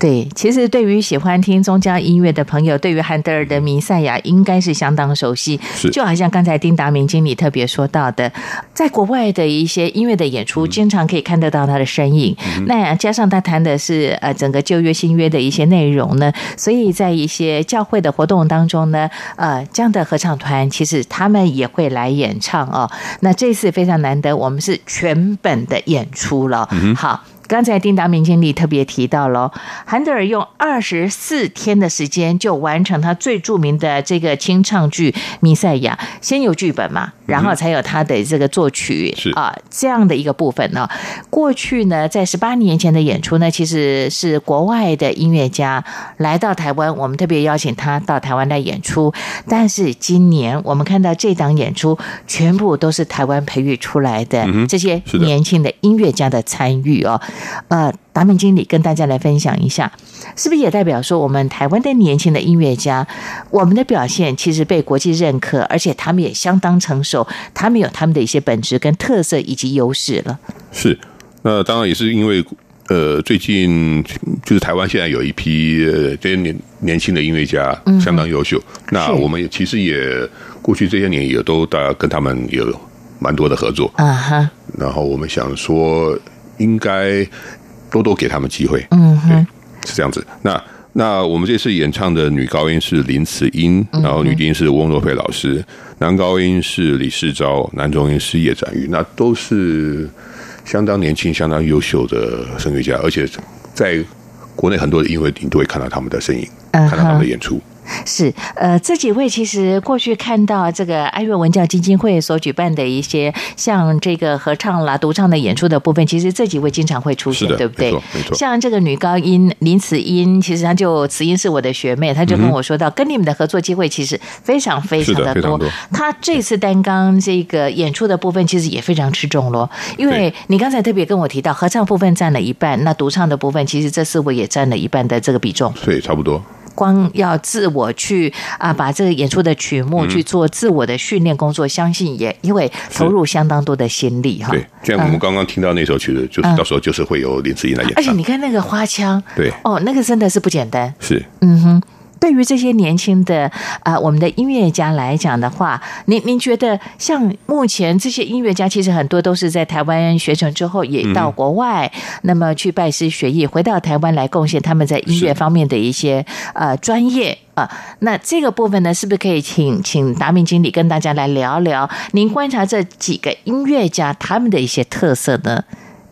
Speaker 1: 对，其实对于喜欢听宗教音乐的朋友，对于韩德尔的《弥赛亚》应该是相当熟悉。是，就好像刚才丁达明经理特别说到的，在国外的一些音乐的演出，经常可以看得到他的身影。嗯、那加上他谈的是呃整个旧约新约的一些内容呢，所以在一些教会的活动当中呢，呃这样的合唱团其实他们也会来演唱哦。那这次非常难得，我们是全本的演出了。嗯、好。刚才丁达明经理特别提到了，韩德尔用二十四天的时间就完成他最著名的这个清唱剧《弥赛亚》，先有剧本嘛，然后才有他的这个作曲，是啊，这样的一个部分呢。过去呢，在十八年前的演出呢，其实是国外的音乐家来到台湾，我们特别邀请他到台湾来演出。但是今年我们看到这档演出，全部都是台湾培育出来的这些年轻的音乐家的参与哦。呃，达明经理跟大家来分享一下，是不是也代表说，我们台湾的年轻的音乐家，我们的表现其实被国际认可，而且他们也相当成熟，他们有他们的一些本质跟特色以及优势了。
Speaker 6: 是，那当然也是因为，呃，最近就是台湾现在有一批呃这些年年轻的音乐家相当优秀，嗯、那我们也其实也过去这些年也都大家跟他们有蛮多的合作。啊哈，然后我们想说。应该多多给他们机会，嗯哼，是这样子。那那我们这次演唱的女高音是林慈英，然后女低音是翁若佩老师，男高音是李世昭，男中音是叶展玉，那都是相当年轻、相当优秀的声乐家，而且在国内很多的音乐厅都会看到他们的身影，看到他们的演出。
Speaker 1: 是，呃，这几位其实过去看到这个爱乐文教基金会所举办的一些像这个合唱啦、独唱的演出的部分，其实这几位经常会出现，对不对？没错，没错。像这个女高音林慈英，其实她就慈英是我的学妹，她就跟我说到，嗯、跟你们的合作机会其实非常非常的多。她这次担纲这个演出的部分，其实也非常吃重咯，因为你刚才特别跟我提到，合唱部分占了一半，那独唱的部分，其实这四位也占了一半的这个比重。
Speaker 6: 对，差不多。
Speaker 1: 光要自我去啊，把这个演出的曲目去做自我的训练工作，嗯、相信也因为投入相当多的心力哈。
Speaker 6: 对，像我们刚刚听到那首曲子，嗯、就是到时候就是会有林志颖来演唱。而
Speaker 1: 且你看那个花腔，
Speaker 6: 对，
Speaker 1: 哦，那个真的是不简单。
Speaker 6: 是，
Speaker 1: 嗯哼。对于这些年轻的啊，我们的音乐家来讲的话，您您觉得像目前这些音乐家，其实很多都是在台湾学成之后，也到国外，嗯、那么去拜师学艺，回到台湾来贡献他们在音乐方面的一些呃专业啊。那这个部分呢，是不是可以请请达明经理跟大家来聊聊？您观察这几个音乐家他们的一些特色呢？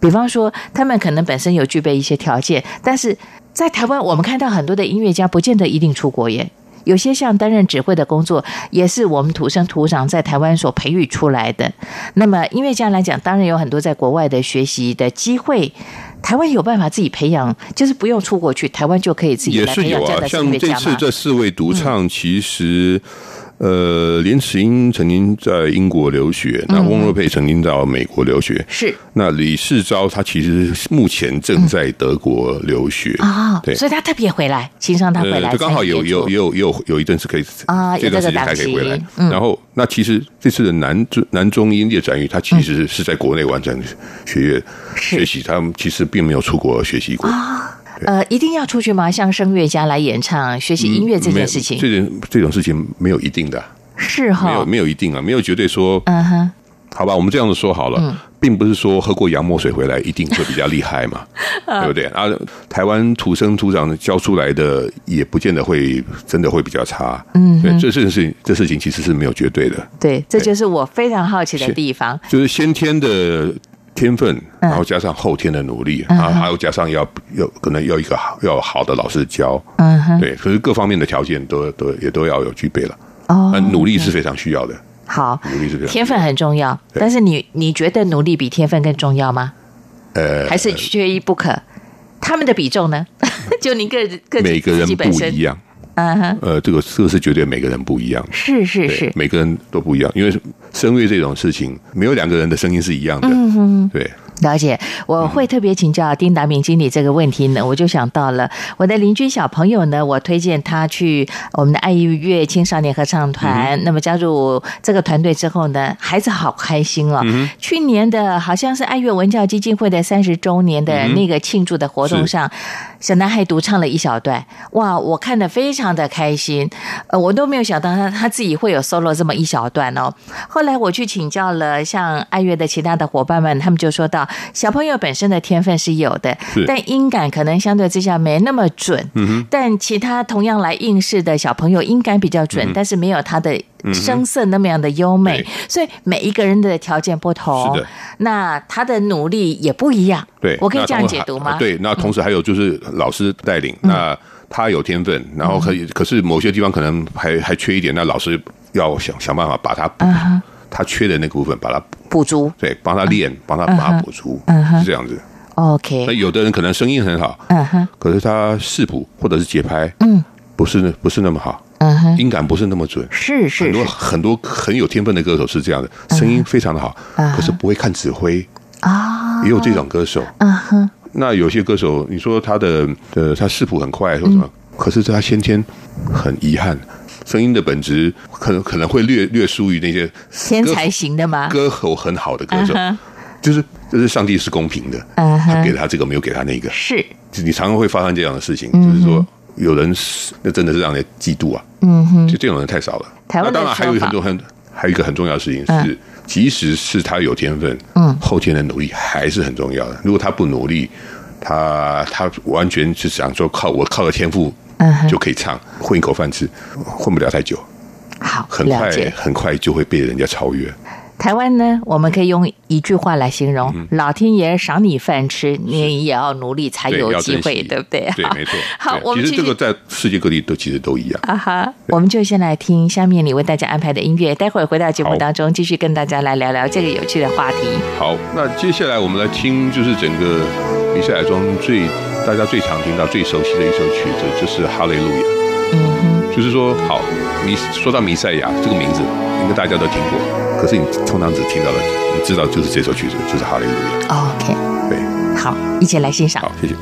Speaker 1: 比方说，他们可能本身有具备一些条件，但是在台湾，我们看到很多的音乐家，不见得一定出国耶。有些像担任指挥的工作，也是我们土生土长在台湾所培育出来的。那么音乐家来讲，当然有很多在国外的学习的机会。台湾有办法自己培养，就是不用出国去，台湾就可以自己来培养这样的音乐家吗？
Speaker 6: 像这次这四位独唱，其实。呃，连池英曾经在英国留学，那翁若佩曾经到美国留学，
Speaker 1: 是。
Speaker 6: 那李世昭他其实目前正在德国留学
Speaker 1: 啊，对，所以他特别回来，请上他回来，
Speaker 6: 就刚好有有有有有一阵是可以
Speaker 1: 啊，
Speaker 6: 这段时间还可以回来。然后，那其实这次的男中男中音列展玉，他其实是在国内完成学业学习，他们其实并没有出国学习过啊。
Speaker 1: 呃，一定要出去吗？像声乐家来演唱、学习音乐这件事情，
Speaker 6: 这种这种事情没有一定的，
Speaker 1: 是哈，
Speaker 6: 没有没有一定啊，没有绝对说，
Speaker 1: 嗯哼，
Speaker 6: 好吧，我们这样子说好了，并不是说喝过洋墨水回来一定会比较厉害嘛，对不对？啊，台湾土生土长教出来的，也不见得会真的会比较差，嗯，对，这件事情，这事情其实是没有绝对的，
Speaker 1: 对，这就是我非常好奇的地方，
Speaker 6: 就是先天的。天分，然后加上后天的努力，啊、嗯，还有加上要要可能要一个好要好的老师教，嗯哼，对，可是各方面的条件都都也都要有具备了，哦，努力是非常需要的。
Speaker 1: 好，
Speaker 6: 努力是非常
Speaker 1: 天分很重要，但是你你觉得努力比天分更重要吗？呃，还是缺一不可？他们的比重呢？就你个个
Speaker 6: 每个人不一样。
Speaker 1: 嗯哼，
Speaker 6: 呃，这个这个是绝对每个人不一样，
Speaker 1: 是是是，
Speaker 6: 每个人都不一样，因为声乐这种事情，没有两个人的声音是一样的，
Speaker 1: 嗯哼，
Speaker 6: 对。
Speaker 1: 了解，我会特别请教丁达明经理这个问题呢，我就想到了我的邻居小朋友呢，我推荐他去我们的爱乐青少年合唱团，嗯、那么加入这个团队之后呢，孩子好开心哦。嗯、去年的好像是爱乐文教基金会的三十周年的那个庆祝的活动上，嗯、小男孩独唱了一小段，哇，我看得非常的开心，呃，我都没有想到他他自己会有 solo 这么一小段哦。后来我去请教了像爱乐的其他的伙伴们，他们就说到。小朋友本身的天分是有的，但音感可能相对之下没那么准。嗯、但其他同样来应试的小朋友音感比较准，嗯、但是没有他的声色那么样的优美。所以每一个人的条件不同，那他的努力也不一样。
Speaker 6: 对，
Speaker 1: 我可以这样解读吗？
Speaker 6: 对，那同时还有就是老师带领，嗯、那他有天分，然后可以，可是某些地方可能还还缺一点，那老师要想想办法把他补。嗯他缺的那个部分，把它
Speaker 1: 补足，
Speaker 6: 对，帮他练，帮他把它补足，是这样子。
Speaker 1: OK，
Speaker 6: 那有的人可能声音很好，嗯哼，可是他视谱或者是节拍，嗯，不是不是那么好，嗯哼，音感不是那么准，
Speaker 1: 是是，
Speaker 6: 很多很多很有天分的歌手是这样的，声音非常的好，可是不会看指挥啊，也有这种歌手，嗯哼。那有些歌手，你说他的呃，他视谱很快，说什么，可是他先天很遗憾。声音的本质可能可能会略略输于那些
Speaker 1: 天才型的吗？
Speaker 6: 歌喉很好的歌手，就是就是上帝是公平的，他给他这个没有给他那个，
Speaker 1: 是。
Speaker 6: 你常常会发生这样的事情，就是说有人是那真的是让人嫉妒啊，嗯哼，就这种人太少了。台湾当然还有很多很还有一个很重要的事情是，即使是他有天分，嗯，后天的努力还是很重要的。如果他不努力，他他完全是想说靠我靠着天赋。就可以唱，混一口饭吃，混不了太久。
Speaker 1: 好，
Speaker 6: 很快很快就会被人家超越。
Speaker 1: 台湾呢，我们可以用一句话来形容：嗯、老天爷赏你饭吃，你也要努力才有机会，对，对不对？
Speaker 6: 对，没错。
Speaker 1: 好，我们
Speaker 6: 其实这个在世界各地都其实都一样。
Speaker 1: 啊哈，我们就先来听下面你为大家安排的音乐，待会儿回到节目当中，继续跟大家来聊聊这个有趣的话题。
Speaker 6: 好，那接下来我们来听，就是整个比赛中最。大家最常听到、最熟悉的一首曲子就是《哈利路亚》。嗯哼，就是说，好，你说到弥赛亚这个名字，应该大家都听过。可是你通常只听到了，你知道就是这首曲子，就是《哈利路亚》。
Speaker 1: OK，
Speaker 6: 对，
Speaker 1: 好，一起来欣赏。
Speaker 6: 好，
Speaker 1: 谢谢。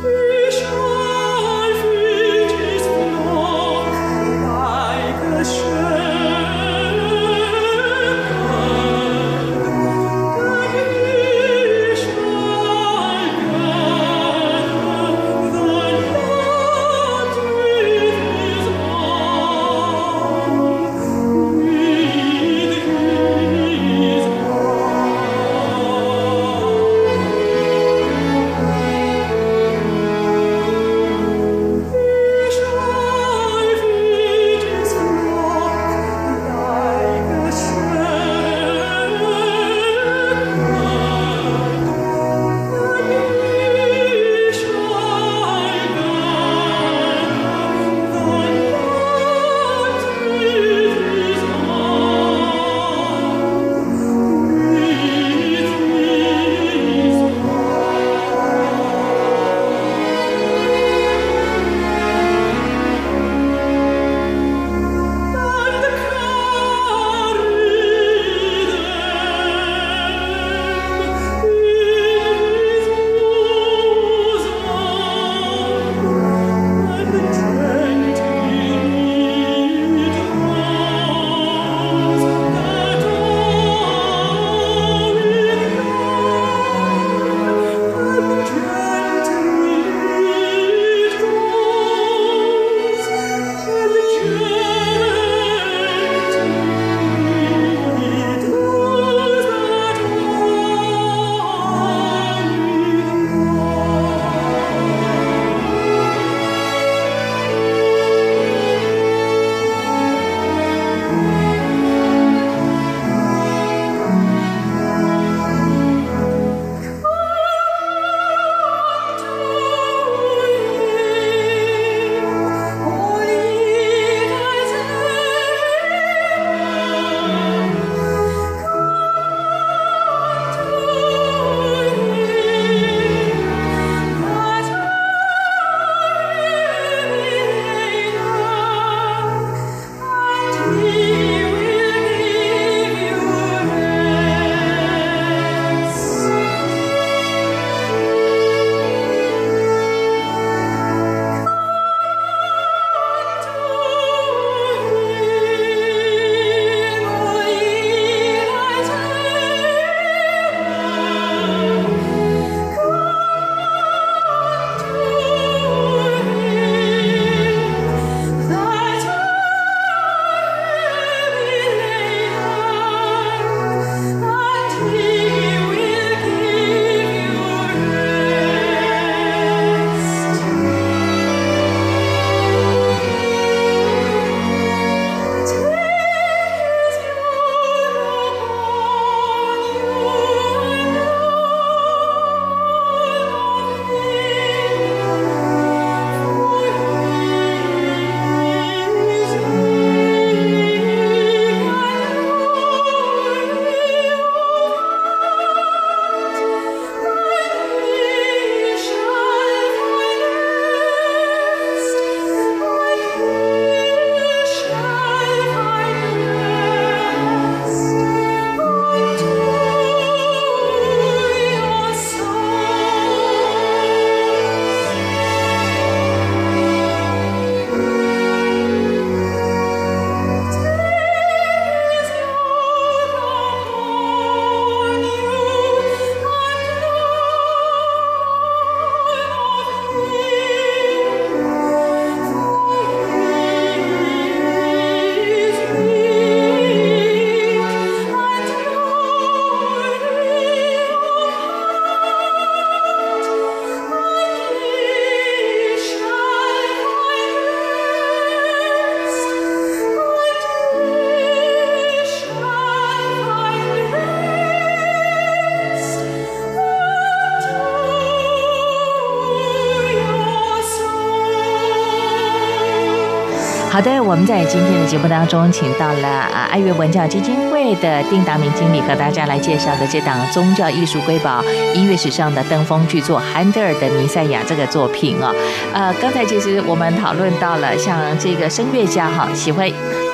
Speaker 1: 今天的节目当中，请到了啊爱乐文教基金会的丁达明经理和大家来介绍的这档宗教艺术瑰宝音乐史上的登峰巨作《韩德尔的弥赛亚》这个作品哦。呃，刚才其实我们讨论到了像这个声乐家哈，喜欢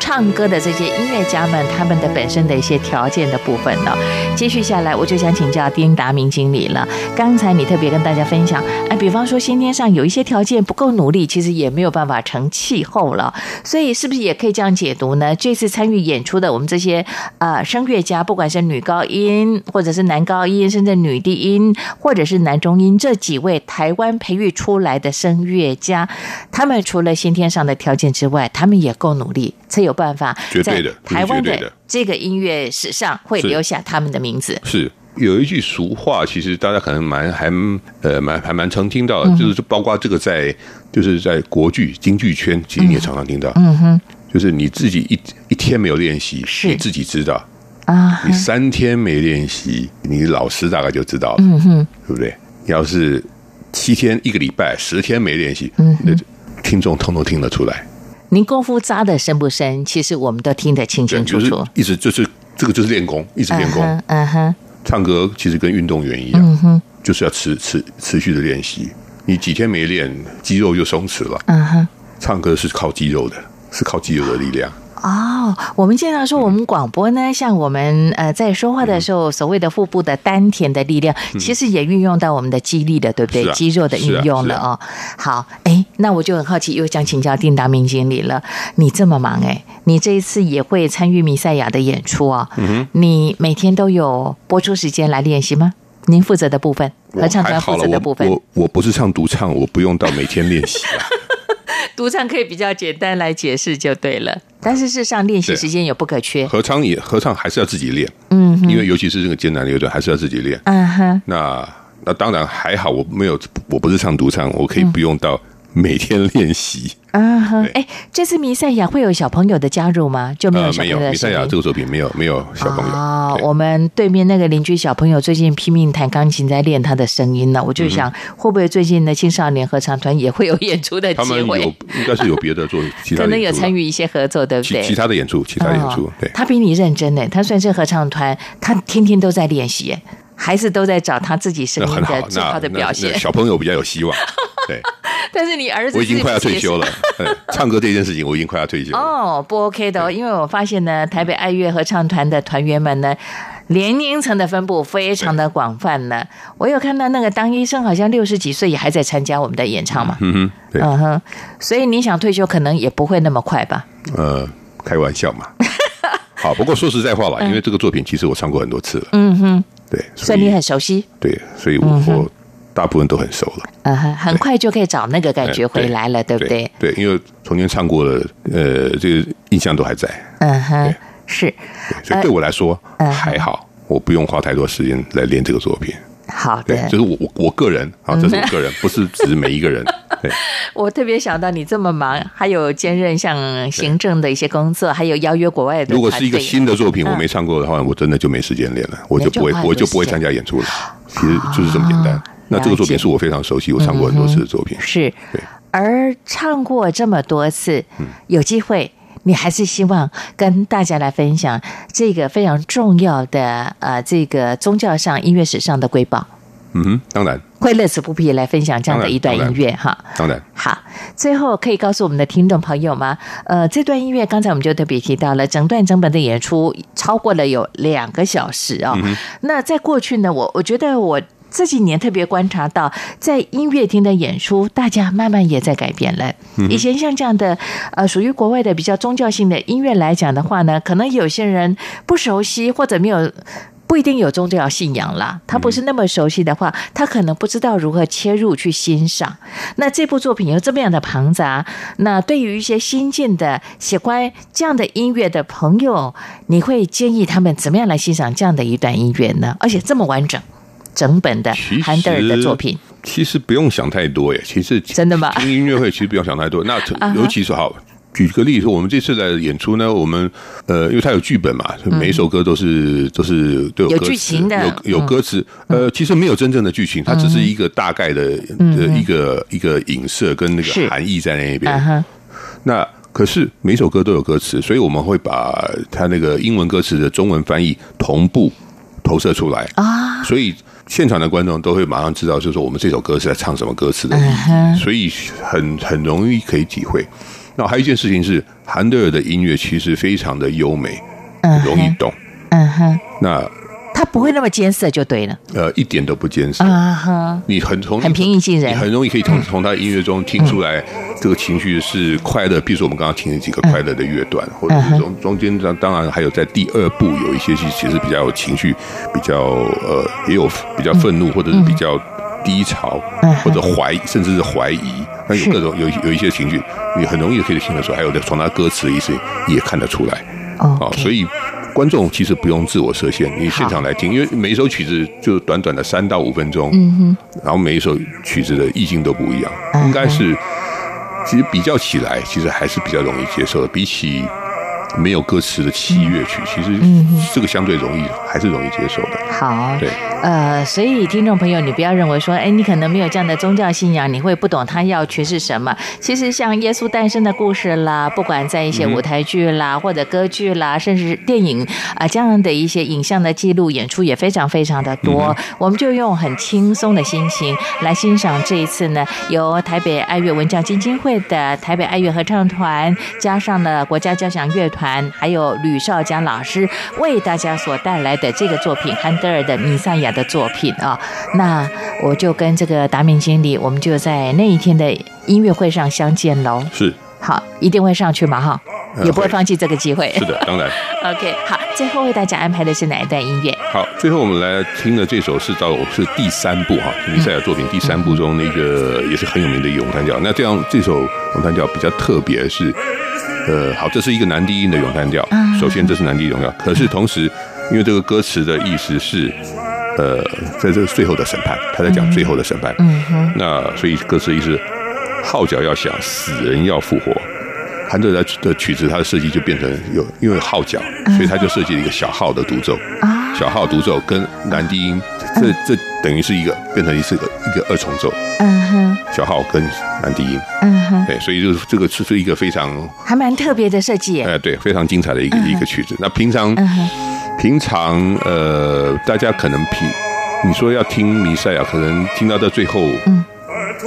Speaker 1: 唱歌的这些音乐家们，他们的本身的一些条件的部分呢。继续下来，我就想请教丁达明经理了。刚才你特别跟大家分享，哎，比方说先天上有一些条件不够努力，其实也没有办法成气候了。所以是不是也可以这样解读呢？这次参与演出的我们这些呃声乐家，不管是女高音，或者是男高音，甚至女低音，或者是男中音，这几位台湾培育出来的声乐家，他们除了先天上的条件之外，他们也够努力，才有办法在台湾的这个音乐史上会留下他们的名字。
Speaker 6: 是。是有一句俗话，其实大家可能蛮还呃蛮还蛮常听到的，就是包括这个在就是在国剧京剧圈，其实你也常常听到，嗯哼，就是你自己一一天没有练习，你自己知道啊，你三天没练习，你老师大概就知道了，嗯哼，对不对？你要是七天一个礼拜十天没练习，嗯，那听众通通听得出来。
Speaker 1: 您功夫扎的深不深？其实我们都听得清清楚楚。
Speaker 6: 一直就是这个就是练功，一直练功，嗯哼。唱歌其实跟运动员一样，嗯、哼就是要持持持续的练习。你几天没练，肌肉就松弛了。嗯哼，唱歌是靠肌肉的，是靠肌肉的力量。
Speaker 1: 哦，我们经常说，我们广播呢，嗯、像我们呃在说话的时候，所谓的腹部的丹田的力量，嗯、其实也运用到我们的肌力的，对不对？啊、肌肉的运用了哦。好，哎，那我就很好奇，又想请教丁达明经理了。你这么忙哎，你这一次也会参与弥赛亚的演出哦。嗯，你每天都有播出时间来练习吗？您负责的部分，合唱团负责的部分。
Speaker 6: 我我，我不是唱独唱，我不用到每天练习啊。
Speaker 1: 独唱可以比较简单来解释就对了，但是事实上练习时间也不可缺。
Speaker 6: 合唱也合唱还是要自己练，嗯哼，因为尤其是这个艰难的乐段还是要自己练，嗯哼。那那当然还好，我没有，我不是唱独唱，我可以不用到。每天练习啊，哈，哎，
Speaker 1: 这次弥赛亚会有小朋友的加入吗？就没有小朋友的。
Speaker 6: 弥赛亚这个作品没有没有小朋友啊。
Speaker 1: 我们对面那个邻居小朋友最近拼命弹钢琴，在练他的声音呢。我就想，会不会最近的青少年合唱团也会有演出的机会？他们有，
Speaker 6: 应该是有别的做 其他，
Speaker 1: 可能有参与一些合作，对不对？
Speaker 6: 其他的演出，其他演出，对。
Speaker 1: 他比你认真呢，他算是合唱团，他天天都在练习，孩子都在找他自己声音的最好的表现。
Speaker 6: 小朋友比较有希望，对。
Speaker 1: 但是你儿子，
Speaker 6: 我已经快要退休了。唱歌这件事情，我已经快要退休了。
Speaker 1: 哦，不 OK 的，因为我发现呢，台北爱乐合唱团的团员们呢，年龄层的分布非常的广泛呢。我有看到那个当医生，好像六十几岁也还在参加我们的演唱嘛。嗯哼，嗯哼，所以你想退休，可能也不会那么快吧？
Speaker 6: 呃，开玩笑嘛。好，不过说实在话吧，因为这个作品其实我唱过很多次了。嗯哼，对，
Speaker 1: 所以你很熟悉。
Speaker 6: 对，所以我。大部分都很熟了，
Speaker 1: 嗯哼，很快就可以找那个感觉回来了，对不对？
Speaker 6: 对，因为从前唱过的，呃，这个印象都还在。嗯哼，
Speaker 1: 是，
Speaker 6: 所以对我来说还好，我不用花太多时间来练这个作品。
Speaker 1: 好的，
Speaker 6: 就是我我我个人啊，这是我个人，不是指每一个人。对，
Speaker 1: 我特别想到你这么忙，还有兼任像行政的一些工作，还有邀约国外的。
Speaker 6: 如果是一个新的作品，我没唱过的话，我真的就没时间练了，我就不会，我就不会参加演出了。其实就是这么简单。那这个作品是我非常熟悉，我唱过很多次的作品。
Speaker 1: 是，而唱过这么多次，有机会你还是希望跟大家来分享这个非常重要的呃，这个宗教上音乐史上的瑰宝。
Speaker 6: 嗯哼，当然
Speaker 1: 会乐此不疲来分享这样的一段音乐哈。
Speaker 6: 当然，
Speaker 1: 好，最后可以告诉我们的听众朋友吗？呃，这段音乐刚才我们就特别提到了，整段整本的演出超过了有两个小时啊。那在过去呢，我我觉得我。这几年特别观察到，在音乐厅的演出，大家慢慢也在改变了。以前像这样的，呃，属于国外的比较宗教性的音乐来讲的话呢，可能有些人不熟悉或者没有不一定有宗教信仰啦，他不是那么熟悉的话，他可能不知道如何切入去欣赏。那这部作品有这么样的庞杂，那对于一些新进的喜欢这样的音乐的朋友，你会建议他们怎么样来欣赏这样的一段音乐呢？而且这么完整。整本的韩德尔的作品，
Speaker 6: 其实不用想太多耶。其实
Speaker 1: 真的吗？
Speaker 6: 听音乐会其实不用想太多。那尤其是好，举个例子，我们这次的演出呢，我们呃，因为它有剧本嘛，每一首歌都是都是都有剧情的，有有歌词。呃，其实没有真正的剧情，它只是一个大概的的一个一个影射跟那个含义在那边。那可是每首歌都有歌词，所以我们会把它那个英文歌词的中文翻译同步投射出来。啊，所以现场的观众都会马上知道，就是说我们这首歌是在唱什么歌词的所以很很容易可以体会。那还有一件事情是，韩德尔的音乐其实非常的优美，容易懂。
Speaker 1: 嗯哼，
Speaker 6: 那。
Speaker 1: 他不会那么艰涩就对了，
Speaker 6: 呃，一点都不艰涩。啊哈！你很从
Speaker 1: 很平易近人，
Speaker 6: 你很容易可以从从他的音乐中听出来这个情绪是快乐。比如说我们刚刚听了几个快乐的乐段，或者是中中间当当然还有在第二部有一些是其实比较有情绪，比较呃也有比较愤怒或者是比较低潮或者怀疑甚至是怀疑，那有各种有有一些情绪，你很容易可以听得出来，还有从他歌词的意思也看得出来。哦，所以。观众其实不用自我设限，你现场来听，因为每一首曲子就短短的三到五分钟，嗯哼，然后每一首曲子的意境都不一样，应该是，其实比较起来，其实还是比较容易接受的，比起。没有歌词的器乐曲，其实这个相对容易，还是容易接受的。
Speaker 1: 好，
Speaker 6: 对，
Speaker 1: 呃，所以听众朋友，你不要认为说，哎，你可能没有这样的宗教信仰，你会不懂他要诠释什么。其实像耶稣诞生的故事啦，不管在一些舞台剧啦，或者歌剧啦，甚至电影啊这样的一些影像的记录演出也非常非常的多。我们就用很轻松的心情来欣赏这一次呢，由台北爱乐文教基金会的台北爱乐合唱团加上了国家交响乐团。还有吕少江老师为大家所带来的这个作品，韩德尔的《弥赛亚》的作品啊，那我就跟这个达明经理，我们就在那一天的音乐会上相见喽。
Speaker 6: 是，好，
Speaker 1: 一定会上去嘛哈，也不会放弃这个机会。
Speaker 6: 是的，当然。
Speaker 1: OK，好，最后为大家安排的是哪一段音乐？
Speaker 6: 好，最后我们来听的这首是到是第三部哈，《弥赛亚》作品第三部中那个也是很有名的咏叹调。那这样这首咏叹调比较特别是。呃，好，这是一个男低音的咏叹调。首先，这是男低咏叹调。可是同时，因为这个歌词的意思是，呃，在这个最后的审判，他在讲最后的审判。嗯哼。那所以歌词意思，号角要响，死人要复活。韩德尔的曲子，它的设计就变成有，因为号角，所以他就设计了一个小号的独奏。小号独奏跟男低音，这这等于是一个变成一次个一个二重奏。嗯哼，小号跟男低音。嗯哼，对，所以就是这个是是一个非常
Speaker 1: 还蛮特别的设计。
Speaker 6: 哎，对，非常精彩的一个一个曲子。那平常平常呃，大家可能平你说要听弥赛亚，可能听到到最后，嗯，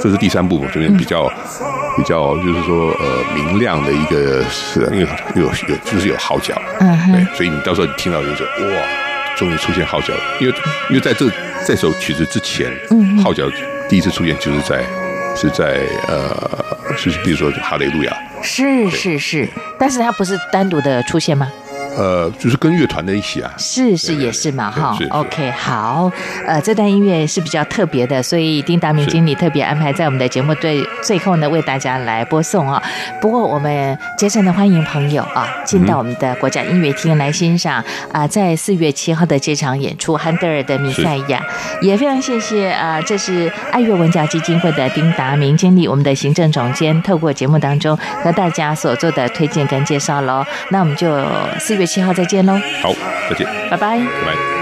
Speaker 6: 这是第三部这边比较比较就是说呃明亮的一个是，因为有有就是有号角。嗯哼，对，所以你到时候你听到就是哇。终于出现号角了，因为因为在这这首曲子之前，嗯，号角第一次出现就是在是在呃，就是比如说哈雷路亚，
Speaker 1: 是是是，但是它不是单独的出现吗？
Speaker 6: 呃，就是跟乐团的一起啊，
Speaker 1: 是是也是嘛哈。OK，好，呃，这段音乐是比较特别的，所以丁达明经理特别安排在我们的节目最最后呢，为大家来播送啊。不过我们竭诚的欢迎朋友啊，进到我们的国家音乐厅来欣赏啊，在四月七号的这场演出，韩德尔的《弥赛亚》，也非常谢谢啊，这是爱乐文教基金会的丁达明经理，我们的行政总监，透过节目当中和大家所做的推荐跟介绍喽。那我们就四月七号再见喽！
Speaker 6: 好，再见，
Speaker 1: 拜拜，
Speaker 6: 拜拜。